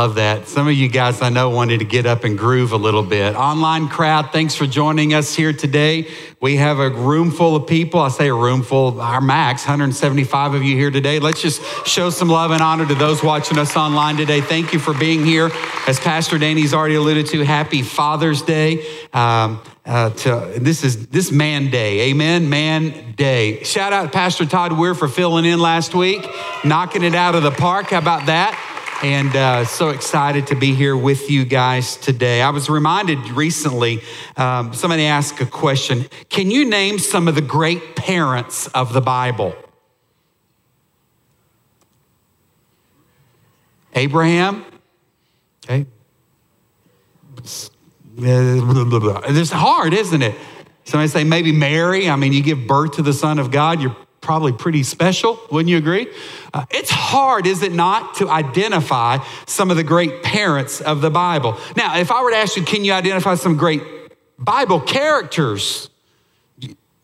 Love that. Some of you guys I know wanted to get up and groove a little bit. Online crowd, thanks for joining us here today. We have a room full of people. I say a room full, our max, 175 of you here today. Let's just show some love and honor to those watching us online today. Thank you for being here. As Pastor Danny's already alluded to, happy Father's Day. Um, uh, to this is this man day amen man day shout out to pastor todd weir for filling in last week knocking it out of the park how about that and uh, so excited to be here with you guys today. I was reminded recently, um, somebody asked a question Can you name some of the great parents of the Bible? Abraham, okay. It's hard, isn't it? Somebody say maybe Mary. I mean, you give birth to the Son of God, you're probably pretty special, wouldn't you agree? Uh, it's hard, is it not, to identify some of the great parents of the Bible. Now, if I were to ask you, can you identify some great Bible characters?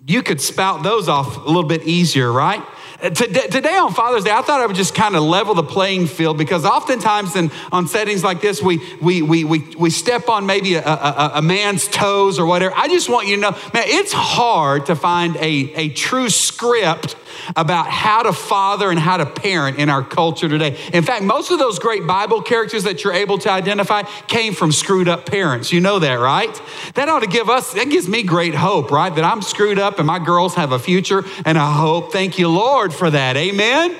You could spout those off a little bit easier, right? Uh, today on Father's Day, I thought I would just kind of level the playing field because oftentimes in, on settings like this, we, we, we, we, we step on maybe a, a, a man's toes or whatever. I just want you to know, man, it's hard to find a, a true script about how to father and how to parent in our culture today. In fact, most of those great Bible characters that you're able to identify came from screwed up parents. You know that, right? That ought to give us, that gives me great hope, right? That I'm screwed up and my girls have a future and a hope. Thank you, Lord, for that. Amen.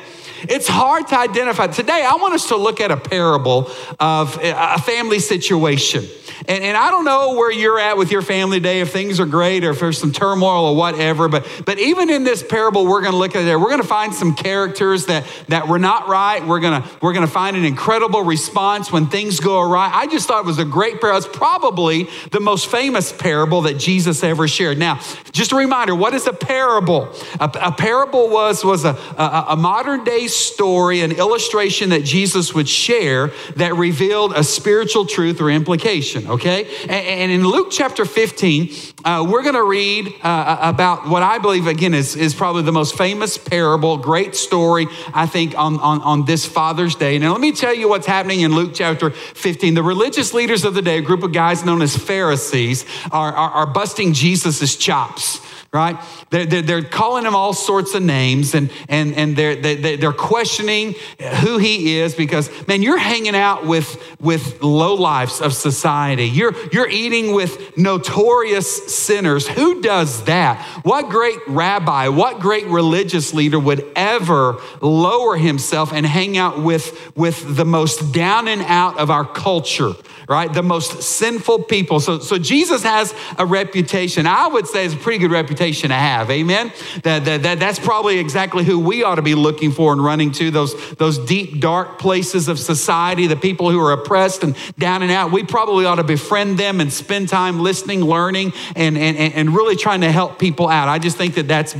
It's hard to identify. Today, I want us to look at a parable of a family situation. And, and I don't know where you're at with your family today, if things are great or if there's some turmoil or whatever, but, but even in this parable, we're going to look at it. We're going to find some characters that, that were not right. We're going we're to find an incredible response when things go awry. I just thought it was a great parable. It's probably the most famous parable that Jesus ever shared. Now, just a reminder, what is a parable? A, a parable was, was a, a, a modern day story, an illustration that Jesus would share that revealed a spiritual truth or implication okay? And, in Luke chapter 15, uh, we're going to read uh, about what I believe, again, is, is probably the most famous parable, great story, I think, on, on, on this Father's Day. Now, let me tell you what's happening in Luke chapter 15. The religious leaders of the day, a group of guys known as Pharisees, are, are, are busting Jesus' chops right? They're, they're, they're, calling him all sorts of names and, and, and they're, they, they're questioning who he is because, man, you're hanging out with, with low lives of society. You're, you're eating with notorious sinners. Who does that? What great rabbi, what great religious leader would ever lower himself and hang out with, with the most down and out of our culture? right? The most sinful people. So, so Jesus has a reputation. I would say it's a pretty good reputation to have. Amen. That, that, that, that's probably exactly who we ought to be looking for and running to those, those deep, dark places of society, the people who are oppressed and down and out. We probably ought to befriend them and spend time listening, learning, and, and, and really trying to help people out. I just think that that's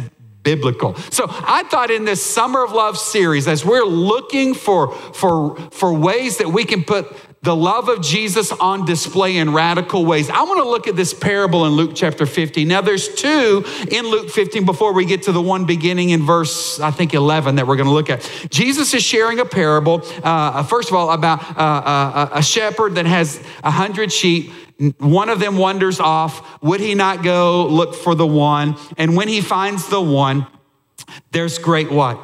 biblical. So I thought in this Summer of Love series, as we're looking for, for, for ways that we can put the love of Jesus on display in radical ways. I want to look at this parable in Luke chapter 15. Now, there's two in Luke 15 before we get to the one beginning in verse, I think, 11 that we're going to look at. Jesus is sharing a parable, uh, first of all, about uh, uh, a shepherd that has a hundred sheep. One of them wanders off. Would he not go look for the one? And when he finds the one, there's great what?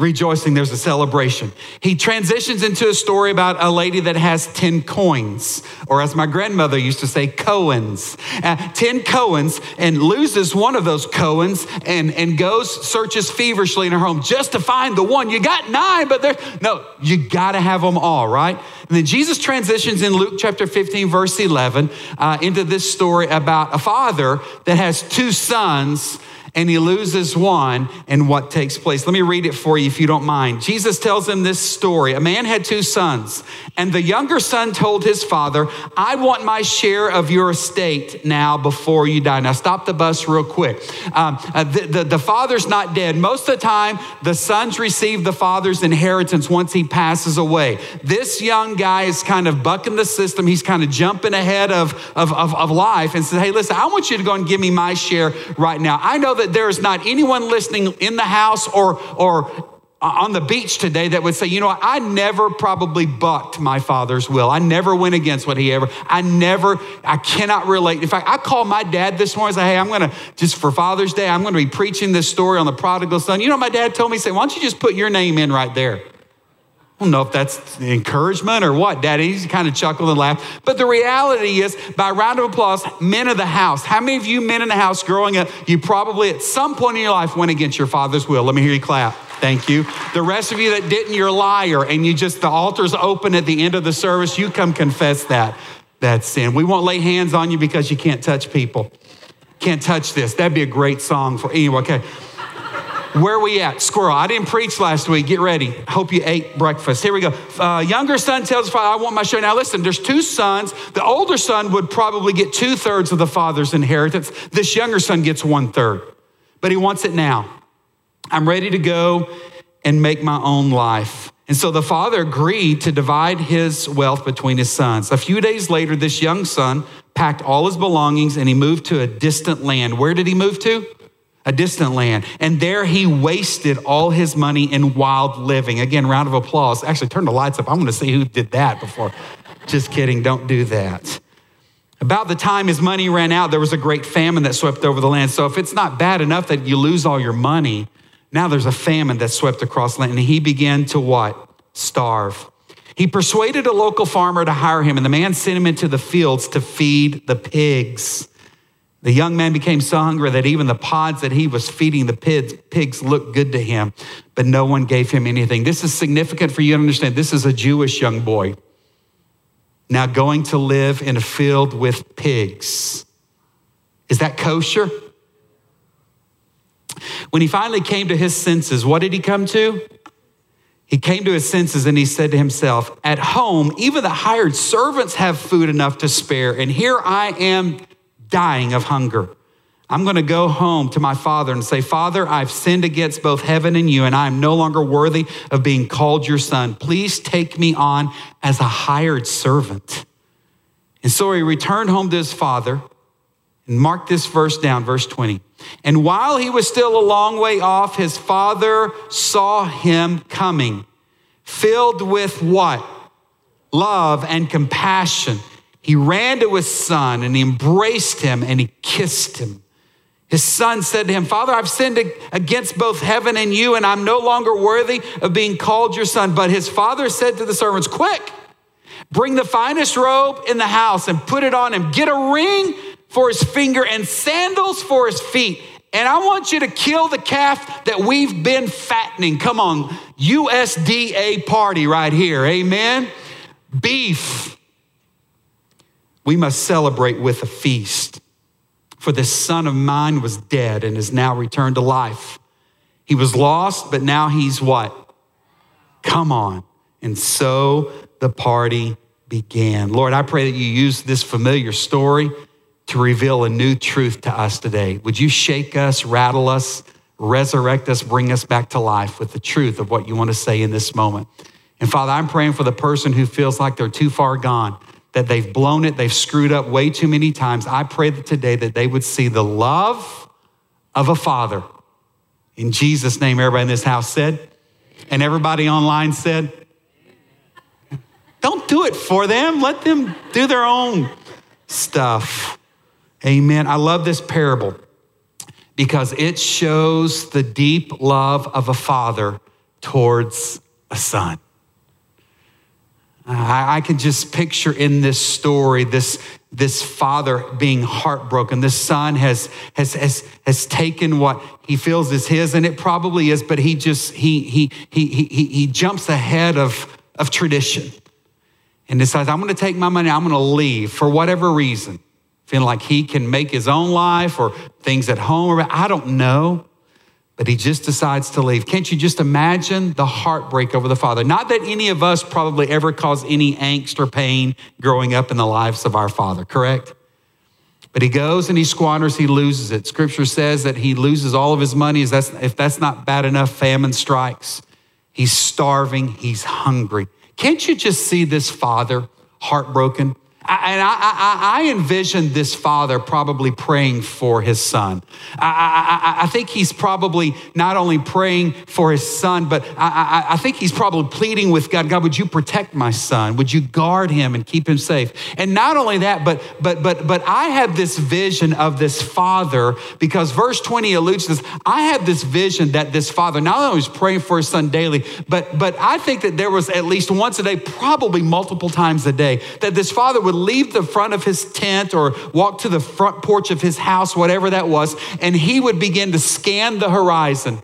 Rejoicing, there's a celebration. He transitions into a story about a lady that has 10 coins, or as my grandmother used to say, Cohens. Uh, 10 Cohens, and loses one of those Cohens and, and goes, searches feverishly in her home just to find the one. You got nine, but there, no, you got to have them all, right? And then Jesus transitions in Luke chapter 15, verse 11, uh, into this story about a father that has two sons and he loses one, and what takes place? Let me read it for you if you don't mind. Jesus tells him this story. A man had two sons, and the younger son told his father, I want my share of your estate now before you die. Now, stop the bus real quick. Um, uh, the, the, the father's not dead. Most of the time, the sons receive the father's inheritance once he passes away. This young guy is kind of bucking the system. He's kind of jumping ahead of, of, of, of life and says, Hey, listen, I want you to go and give me my share right now. I know that there is not anyone listening in the house or, or uh, on the beach today that would say, you know, I never probably bucked my father's will. I never went against what he ever, I never, I cannot relate. In fact, I called my dad this morning and said, hey, I'm to, just for Father's Day, I'm to be preaching this story on the prodigal son. You know, my dad told me, say, why don't you just put your name in right there? I don't know if that's encouragement or what, Daddy. He kind of chuckled and laughed. But the reality is, by round of applause, men of the house. How many of you men in the house growing up, you probably at some point in your life went against your father's will? Let me hear you clap. Thank you. The rest of you that didn't, you're a liar, and you just, the altar's open at the end of the service. You come confess that, that sin. We won't lay hands on you because you can't touch people. Can't touch this. That'd be a great song for anyway, okay. Where we at? Squirrel. I didn't preach last week. Get ready. Hope you ate breakfast. Here we go. Uh, younger son tells father, I want my share. Now listen, there's two sons. The older son would probably get two thirds of the father's inheritance. This younger son gets one third, but he wants it now. I'm ready to go and make my own life. And so the father agreed to divide his wealth between his sons. A few days later, this young son packed all his belongings and he moved to a distant land. Where did he move to? A distant land. And there he wasted all his money in wild living. Again, round of applause. Actually, turn the lights up. I want to see who did that before. Just kidding, don't do that. About the time his money ran out, there was a great famine that swept over the land. So if it's not bad enough that you lose all your money, now there's a famine that swept across land, and he began to what? Starve. He persuaded a local farmer to hire him, and the man sent him into the fields to feed the pigs. The young man became so hungry that even the pods that he was feeding the pigs, looked good to him, but no one gave him anything. This is significant for you to understand. This is a Jewish young boy now going to live in a field with pigs. Is that kosher? When he finally came to his senses, what did he come to? He came to his senses and he said to himself, At home, even the hired servants have food enough to spare, and here I am dying of hunger. I'm going to go home to my father and say, Father, I've sinned against both heaven and you, and I am no longer worthy of being called your son. Please take me on as a hired servant. And so he returned home to his father and mark this verse down, verse 20. And while he was still a long way off, his father saw him coming, filled with what? Love and compassion. He ran to his son and he embraced him and he kissed him. His son said to him, Father, I've sinned against both heaven and you, and I'm no longer worthy of being called your son. But his father said to the servants, Quick, bring the finest robe in the house and put it on him. Get a ring for his finger and sandals for his feet. And I want you to kill the calf that we've been fattening. Come on, USDA party right here. Amen. Beef. We must celebrate with a feast. For this son of mine was dead and is now returned to life. He was lost, but now he's what? Come on. And so the party began. Lord, I pray that you use this familiar story to reveal a new truth to us today. Would you shake us, rattle us, resurrect us, bring us back to life with the truth of what you want to say in this moment? And Father, I'm praying for the person who feels like they're too far gone, that they've blown it, they've screwed up way too many times. I pray that today that they would see the love of a father. In Jesus' name, everybody in this house said, and everybody online said, don't do it for them. Let them do their own stuff. Amen. I love this parable because it shows the deep love of a father towards a son. I, I can just picture in this story this, this father being heartbroken. This son has, has, has, has taken what he feels is his, and it probably is, but he just, he, he, he, he, he jumps ahead of, of tradition and decides, I'm going to take my money, I'm going to leave for whatever reason feeling like he can make his own life or things at home. Or I don't know. But he just decides to leave. Can't you just imagine the heartbreak over the father? Not that any of us probably ever caused any angst or pain growing up in the lives of our father, correct? But he goes and he squanders, he loses it. Scripture says that he loses all of his money. If that's not bad enough, famine strikes. He's starving, he's hungry. Can't you just see this father heartbroken? And I, I, I envision this father probably praying for his son. I, I, I, think he's probably not only praying for his son, but I, I think he's probably pleading with God, God, would you protect my son? Would you guard him and keep him safe? And not only that, but but but but I have this vision of this father because verse 20 alludes to this. I have this vision that this father not only was praying for his son daily, but but I think that there was at least once a day, probably multiple times a day, that this father would leave the front of his tent or walk to the front porch of his house, whatever that was, and he would begin to scan the horizon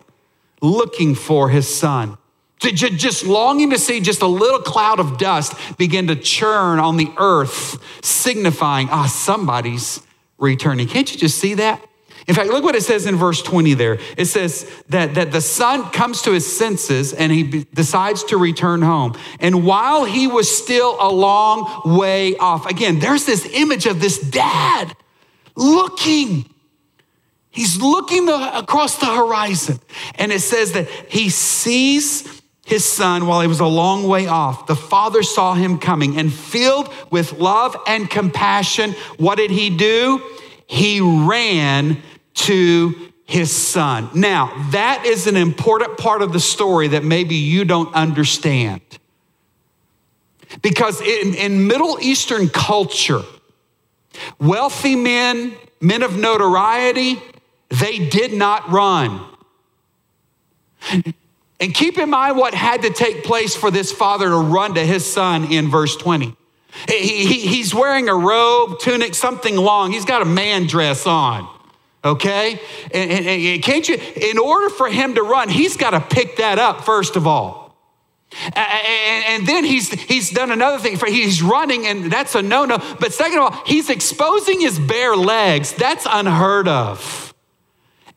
looking for his son. Just longing to see just a little cloud of dust begin to churn on the earth, signifying, ah, somebody's returning. Can't you just see that? In fact, look what it says in verse 20 there. It says that, that the son comes to his senses and he decides to return home. And while he was still a long way off, again, there's this image of this dad looking. He's looking the, across the horizon. And it says that he sees his son while he was a long way off. The father saw him coming and filled with love and compassion. What did he do? He ran to his son. Now, that is an important part of the story that maybe you don't understand. Because in, in Middle Eastern culture, wealthy men, men of notoriety, they did not run. And keep in mind what had to take place for this father to run to his son in verse 20. He, he, he's wearing a robe, tunic, something long. He's got a man dress on okay? And, and, and, can't you, in order for him to run, he's got to pick that up, first of all. And, and then he's, he's done another thing. He's running, and that's a no no. But second of all, he's exposing his bare legs. That's unheard of.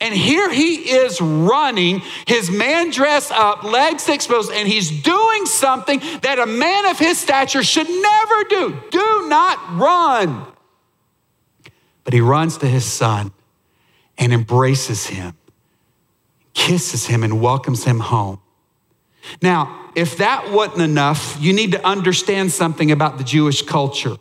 And here he is running, his man dressed up, legs exposed, and he's doing something that a man of his stature should never do. Do not run. But he runs to his son and embraces him, kisses him, and welcomes him home. Now, if that wasn't enough, you need to understand something about the Jewish culture.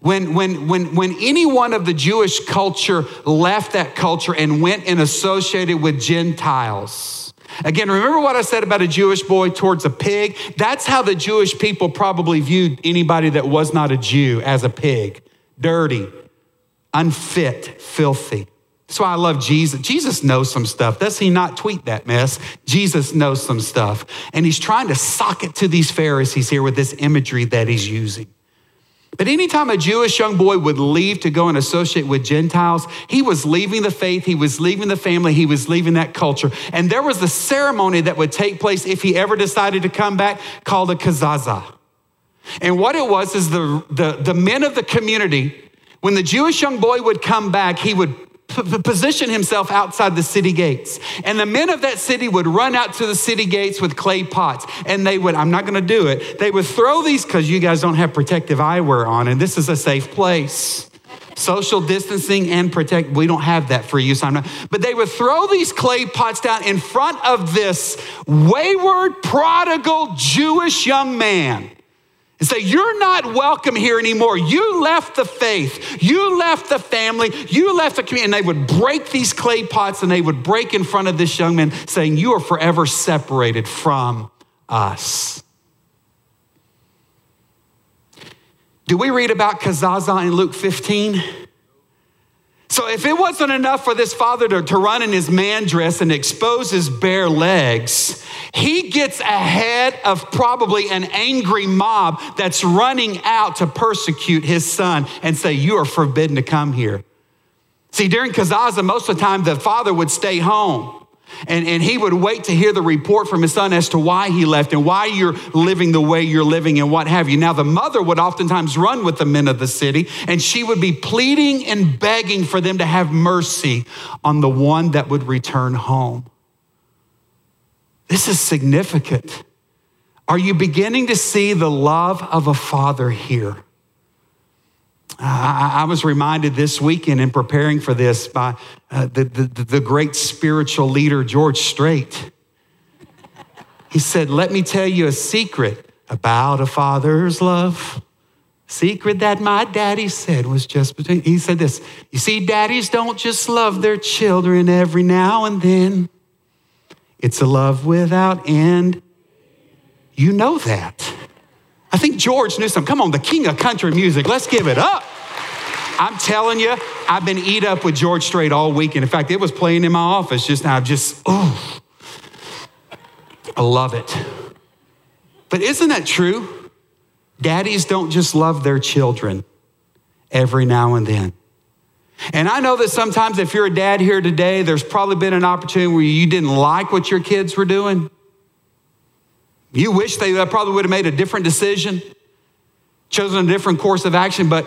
When, when, when, when anyone of the Jewish culture left that culture and went and associated with Gentiles, again, remember what I said about a Jewish boy towards a pig? That's how the Jewish people probably viewed anybody that was not a Jew as a pig dirty, unfit, filthy. That's why I love Jesus. Jesus knows some stuff. Does he not tweet that mess? Jesus knows some stuff. And he's trying to sock it to these Pharisees here with this imagery that he's using. But anytime a Jewish young boy would leave to go and associate with Gentiles, he was leaving the faith, he was leaving the family, he was leaving that culture. And there was a ceremony that would take place if he ever decided to come back called a kazaza. And what it was is the, the, the men of the community, when the Jewish young boy would come back, he would position himself outside the city gates. And the men of that city would run out to the city gates with clay pots. And they would, I'm not going to do it, they would throw these because you guys don't have protective eyewear on, and this is a safe place. Social distancing and protect, we don't have that for you, so I'm not. But they would throw these clay pots down in front of this wayward, prodigal Jewish young man and say, You're not welcome here anymore. You left the faith, you left the family, you left the community. And they would break these clay pots and they would break in front of this young man, saying, You are forever separated from us. Do we read about Kazaza in Luke 15? So, if it wasn't enough for this father to, to run in his man dress and expose his bare legs, he gets ahead of probably an angry mob that's running out to persecute his son and say, You are forbidden to come here. See, during Kazaza, most of the time the father would stay home. And, and he would wait to hear the report from his son as to why he left and why you're living the way you're living and what have you. Now, the mother would oftentimes run with the men of the city and she would be pleading and begging for them to have mercy on the one that would return home. This is significant. Are you beginning to see the love of a father here? I, I was reminded this weekend in preparing for this by uh, the, the, the great spiritual leader, George Strait. He said, Let me tell you a secret about a father's love. Secret that my daddy said was just between. He said this You see, daddies don't just love their children every now and then, it's a love without end. You know that. I think George something. Come on, the king of country music. Let's give it up. I'm telling you, I've been eat up with George Strait all weekend. In fact, it was playing in my office just now. Just, oh, I love it. But isn't that true? Daddies don't just love their children every now and then. And I know that sometimes if you're a dad here today, there's probably been an opportunity where you didn't like what your kids were doing. You wish they probably would have made a different decision, chosen a different course of action, but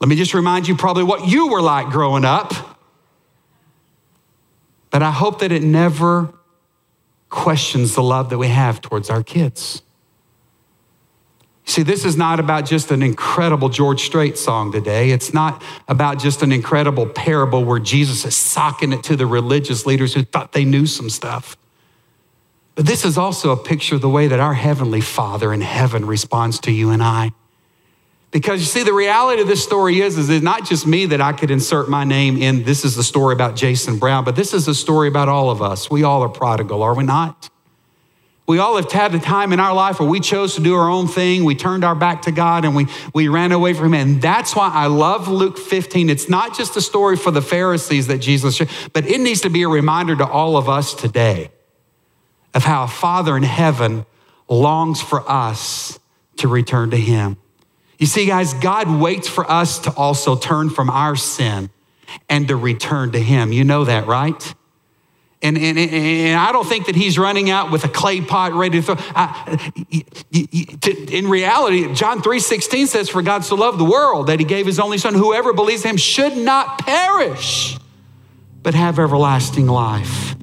let me just remind you probably what you were like growing up. But I hope that it never questions the love that we have towards our kids. See, this is not about just an incredible George Strait song today. It's not about just an incredible parable where Jesus is socking it to the religious leaders who thought they knew some stuff. But this is also a picture of the way that our Heavenly Father in heaven responds to you and I. Because you see, the reality of this story is, is it's not just me that I could insert my name in. This is the story about Jason Brown, but this is a story about all of us. We all are prodigal, are we not? We all have had a time in our life where we chose to do our own thing. We turned our back to God and we, we ran away from Him. And that's why I love Luke 15. It's not just a story for the Pharisees that Jesus shared, but it needs to be a reminder to all of us today of how a Father in heaven longs for us to return to Him. You see, guys, God waits for us to also turn from our sin and to return to Him. You know that, right? And, and, and I don't think that he's running out with a clay pot ready to throw. I, in reality, John 3.16 says, For God so loved the world that he gave his only son, whoever believes him should not perish, but have everlasting life.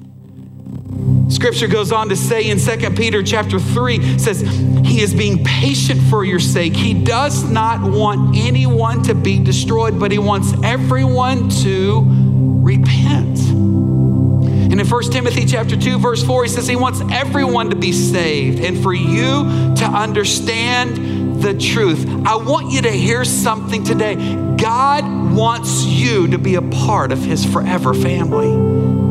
Scripture goes on to say in 2 Peter chapter 3 says he is being patient for your sake. He does not want anyone to be destroyed, but he wants everyone to repent. And in 1 Timothy chapter 2 verse 4 he says he wants everyone to be saved and for you to understand the truth. I want you to hear something today. God wants you to be a part of his forever family.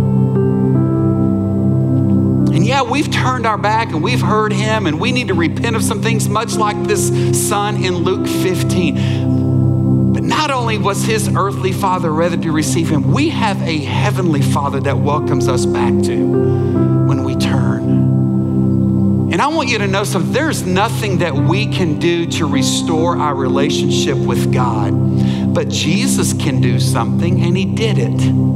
Yeah, we've turned our back and we've heard him, and we need to repent of some things, much like this son in Luke 15 But not only was his earthly father ready to receive him, we have a heavenly father that welcomes us back to when we turn. And I want you to know something. There's nothing that we can do to restore our relationship with God, but Jesus can do something, and he did it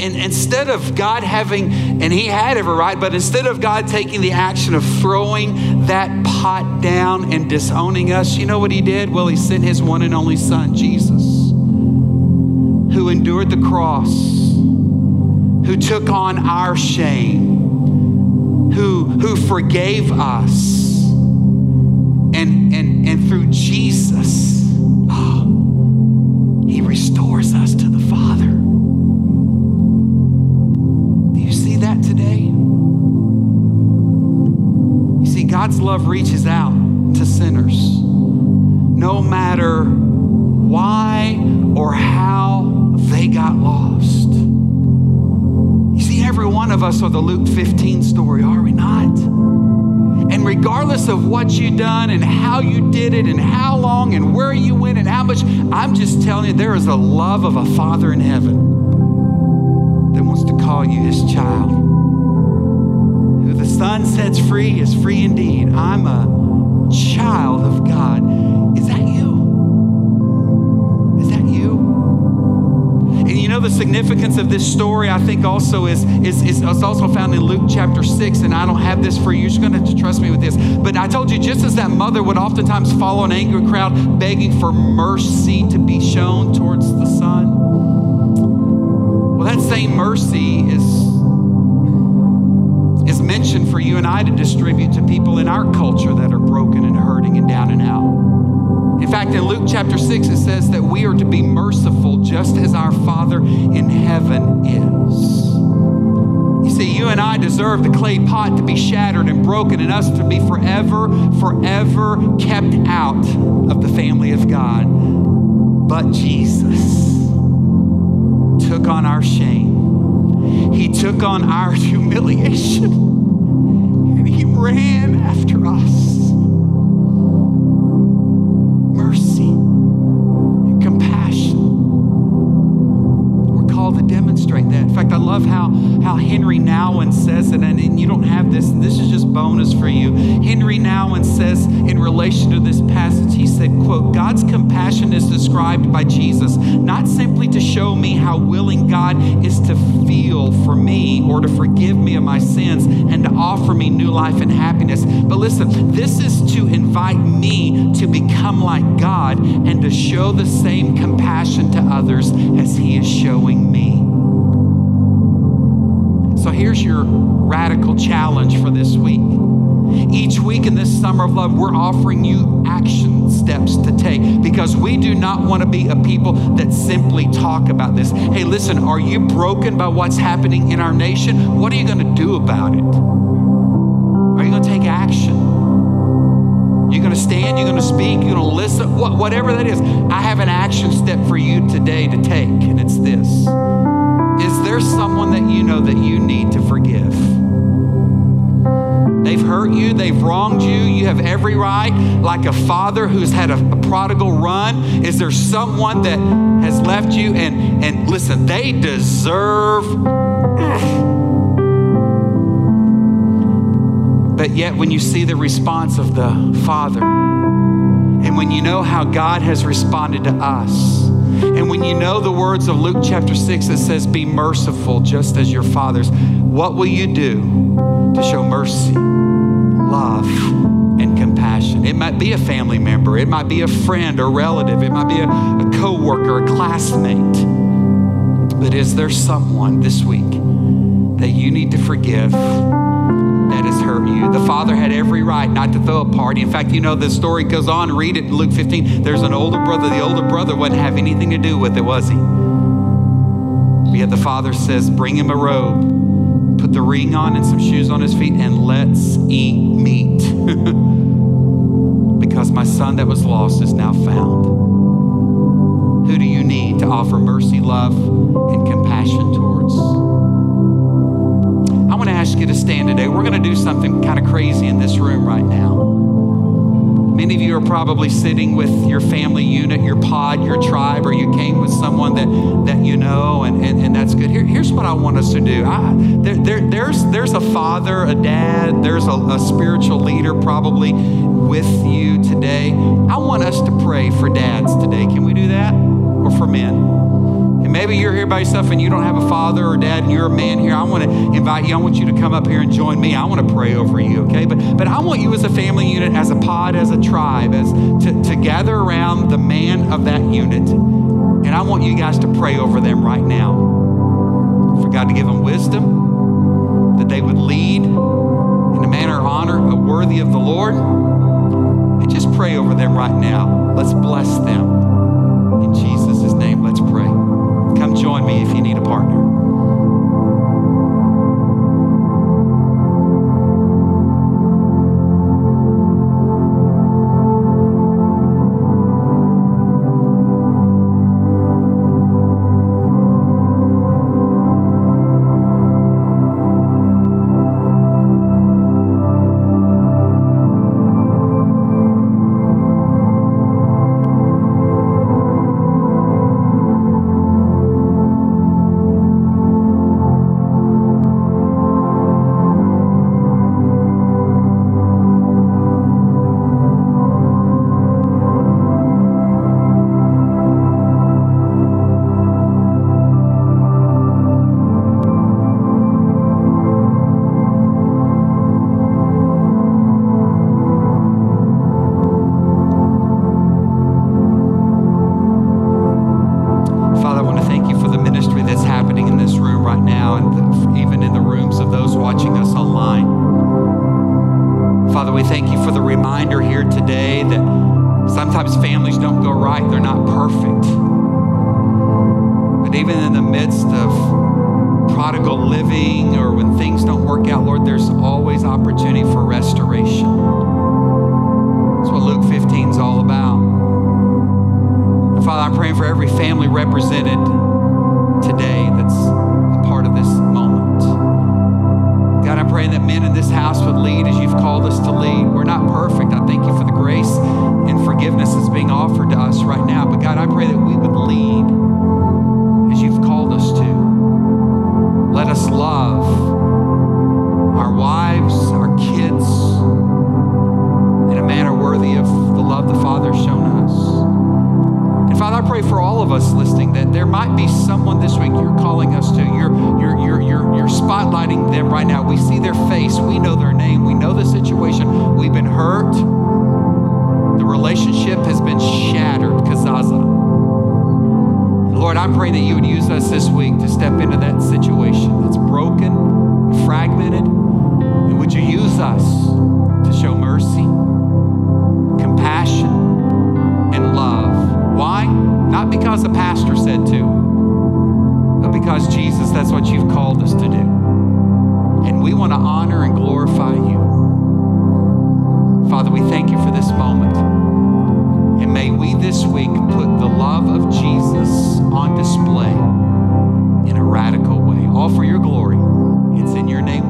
and instead of God having, and he had every right, but instead of God taking the action of throwing that pot down and disowning us, you know what he did? Well, he sent his one and only son, Jesus, who endured the cross, who took on our shame, who, who forgave us. And, and, and through Jesus, oh, he restores us to the Father. God's love reaches out to sinners no matter why or how they got lost. You see, every one of us are the Luke 15 story, are we not? And regardless of what you done and how you did it and how long and where you went and how much, I'm just telling you, there is a love of a Father in heaven that wants to call you his child. Son sets free is free indeed. I'm a child of God. Is that you? Is that you? And you know the significance of this story, I think also is, is, is, also found in Luke chapter 6, and I don't have this for you. You're just going to have to trust me with this. But I told you, just as that mother would oftentimes follow an angry crowd begging for mercy to be shown towards the son, well, that same mercy is is mentioned for you and I to distribute to people in our culture that are broken and hurting and down and out. In fact, in Luke chapter 6, it says that we are to be merciful just as our Father in heaven is. You See, you and I deserve the clay pot to be shattered and broken and us to be forever, forever kept out of the family of God. But Jesus took on our shame, He took on our humiliation, ran after us. Mercy and compassion. We're called to demonstrate that. In fact, I love how, how Henry Nouwen says it, and, and you don't have this, and this is just bonus for you. Henry Nouwen says in relation to this passage, he said, quote, God's compassion is described by Jesus not simply to show me how willing God is to feel for me or to forgive me of my sins offer me new life and happiness. But listen, this is to invite me to become like God and to show the same compassion to others as He is showing me. Here's your radical challenge for this week. Each week in this summer of love, we're offering you action steps to take because we do not want to be a people that simply talk about this. Hey, listen, are you broken by what's happening in our nation? What are you going to do about it? Are you going to take action? You're going to stand, you're going to speak, you're going to listen, whatever that is. I have an action step for you today to take, and it's this Is there someone that you know that you need to forgive? They've hurt you, they've wronged you. You have every right, like a father who's had a, a, prodigal run. Is there someone that has left you? And, and listen, they deserve. But yet, when you see the response of the Father, and when you know how God has responded to us, and when you know the words of Luke chapter 6 that says, Be merciful just as your fathers, what will you do to show mercy, love, and compassion? It might be a family member, it might be a friend or relative, it might be a, a co worker, a classmate. But is there someone this week that you need to forgive? That has hurt you. The father had every right not to throw a party. In fact, you know, the story goes on. Read it in Luke 15. There's an older brother. The older brother wouldn't have anything to do with it, was he? Yet the father says, Bring him a robe, put the ring on and some shoes on his feet, and let's eat meat. because my son that was lost is now found. Who do you need to offer mercy, love, and compassion towards? Ask you to stand today. We're going to do something kind of crazy in this room right now. Many of you are probably sitting with your family unit, your pod, your tribe, or you came with someone that, that you know, and, and, and that's good. Here, here's what I want us to do. I, there, there, there's, there's a father, a dad, there's a, a spiritual leader probably with you today. I want us to pray for dads today. Can we do that? Or for men? And maybe you're here by yourself and you don't have a father or dad and you're a man here. I want to invite you. I want you to come up here and join me. I want to pray over you, okay? But, but I want you as a family unit, as a pod, as a tribe, as to, to gather around the man of that unit. And I want you guys to pray over them right now. For God to give them wisdom, that they would lead in a manner of honor worthy of the Lord. And just pray over them right now. Let's bless them. In Jesus' name, let's pray. Come join me if you need a partner. Even in the midst of prodigal living or when things don't work out, Lord, there's always opportunity for restoration. That's what Luke 15 is all about. And Father, I'm praying for every family represented today that's a part of this moment. God, I'm praying that men in this house would lead as you've called us to lead. We're not perfect. I thank you for the grace and forgiveness that's being offered to us right now. But God, I pray that we would lead us love our wives, our kids in a manner worthy of the love the Father has shown us. And Father, I pray for all of us listening that there might be someone this week you're calling us to. You're, you're, you're, you're, you're spotlighting them right now. We see their face, we know their name, we know the situation. We've been hurt. The relationship has been shattered, kazaza. Lord, I'm praying that you would use us this week to step into that situation that's broken, and fragmented. And would you use us to show mercy, compassion, and love? Why? Not because the pastor said to, but because Jesus, that's what you've called us to do. And we want to honor and glorify you. Father, we thank you for this moment. And may we this week put the love of Jesus on display in a radical way, all for your glory. It's in your name.